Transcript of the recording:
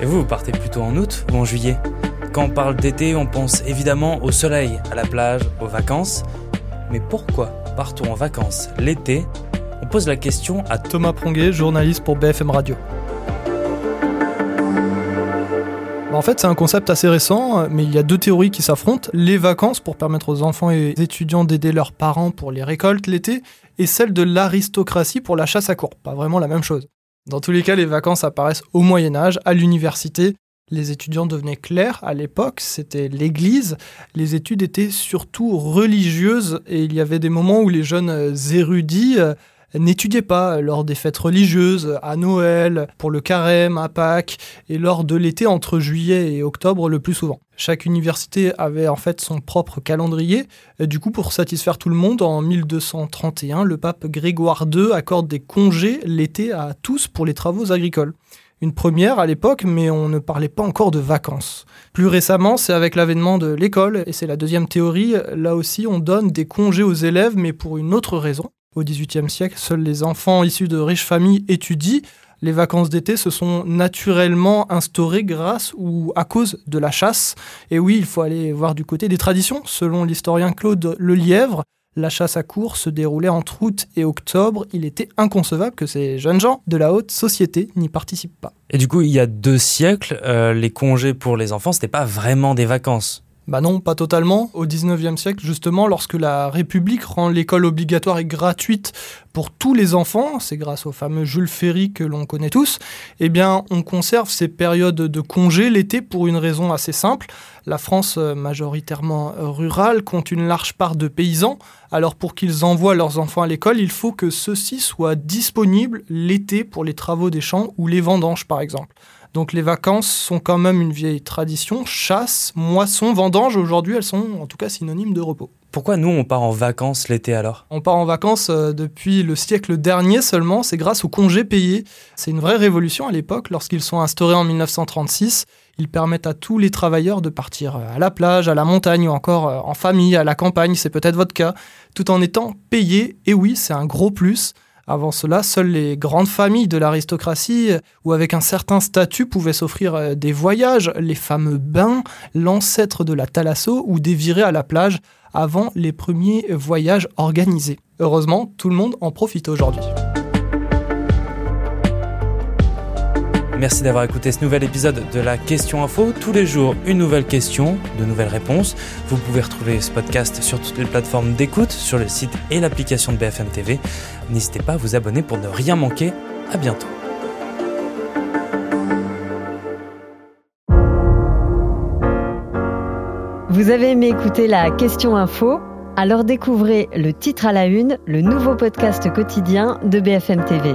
Et vous, vous partez plutôt en août ou en juillet? Quand on parle d'été, on pense évidemment au soleil, à la plage, aux vacances. Mais pourquoi partons en vacances l'été? On pose la question à Thomas Pronguet, journaliste pour BFM Radio. Bah, en fait, c'est un concept assez récent, mais il y a deux théories qui s'affrontent. Les vacances pour permettre aux enfants et étudiants d'aider leurs parents pour les récoltes l'été, et celle de l'aristocratie pour la chasse à cour. Pas vraiment la même chose. Dans tous les cas, les vacances apparaissent au Moyen Âge, à l'université. Les étudiants devenaient clercs à l'époque, c'était l'Église. Les études étaient surtout religieuses et il y avait des moments où les jeunes érudits n'étudiez pas lors des fêtes religieuses, à Noël, pour le carême, à Pâques, et lors de l'été entre juillet et octobre le plus souvent. Chaque université avait en fait son propre calendrier. Du coup, pour satisfaire tout le monde, en 1231, le pape Grégoire II accorde des congés l'été à tous pour les travaux agricoles une première à l'époque, mais on ne parlait pas encore de vacances. Plus récemment, c'est avec l'avènement de l'école, et c'est la deuxième théorie, là aussi on donne des congés aux élèves, mais pour une autre raison. Au XVIIIe siècle, seuls les enfants issus de riches familles étudient. Les vacances d'été se sont naturellement instaurées grâce ou à cause de la chasse. Et oui, il faut aller voir du côté des traditions. Selon l'historien Claude Lelièvre, la chasse à cours se déroulait entre août et octobre. Il était inconcevable que ces jeunes gens de la haute société n'y participent pas. Et du coup, il y a deux siècles, euh, les congés pour les enfants, c'était pas vraiment des vacances. Bah non, pas totalement. Au 19e siècle, justement, lorsque la République rend l'école obligatoire et gratuite pour tous les enfants, c'est grâce au fameux Jules Ferry que l'on connaît tous, eh bien, on conserve ces périodes de congé l'été pour une raison assez simple. La France, euh, majoritairement rurale, compte une large part de paysans. Alors, pour qu'ils envoient leurs enfants à l'école, il faut que ceux-ci soient disponibles l'été pour les travaux des champs ou les vendanges, par exemple. Donc les vacances sont quand même une vieille tradition. Chasse, moisson, vendange, aujourd'hui elles sont en tout cas synonymes de repos. Pourquoi nous on part en vacances l'été alors? On part en vacances euh, depuis le siècle dernier seulement, c'est grâce aux congés payés. C'est une vraie révolution à l'époque lorsqu'ils sont instaurés en 1936. Ils permettent à tous les travailleurs de partir euh, à la plage, à la montagne ou encore euh, en famille, à la campagne, c'est peut-être votre cas, tout en étant payés. Et oui, c'est un gros plus. Avant cela, seules les grandes familles de l'aristocratie ou avec un certain statut pouvaient s'offrir euh, des voyages, les fameux bains, l'ancêtre de la thalasso ou des virées à la plage avant les premiers voyages organisés. Heureusement, tout le monde en profite aujourd'hui. Merci d'avoir écouté ce nouvel épisode de la Question Info. Tous les jours, une nouvelle question, de nouvelles réponses. Vous pouvez retrouver ce podcast sur toutes les plateformes d'écoute, sur le site et l'application de BFM TV. N'hésitez pas à vous abonner pour ne rien manquer. À bientôt. Vous avez aimé écouter la Question Info? Alors découvrez le titre à la une, le nouveau podcast quotidien de BFM TV.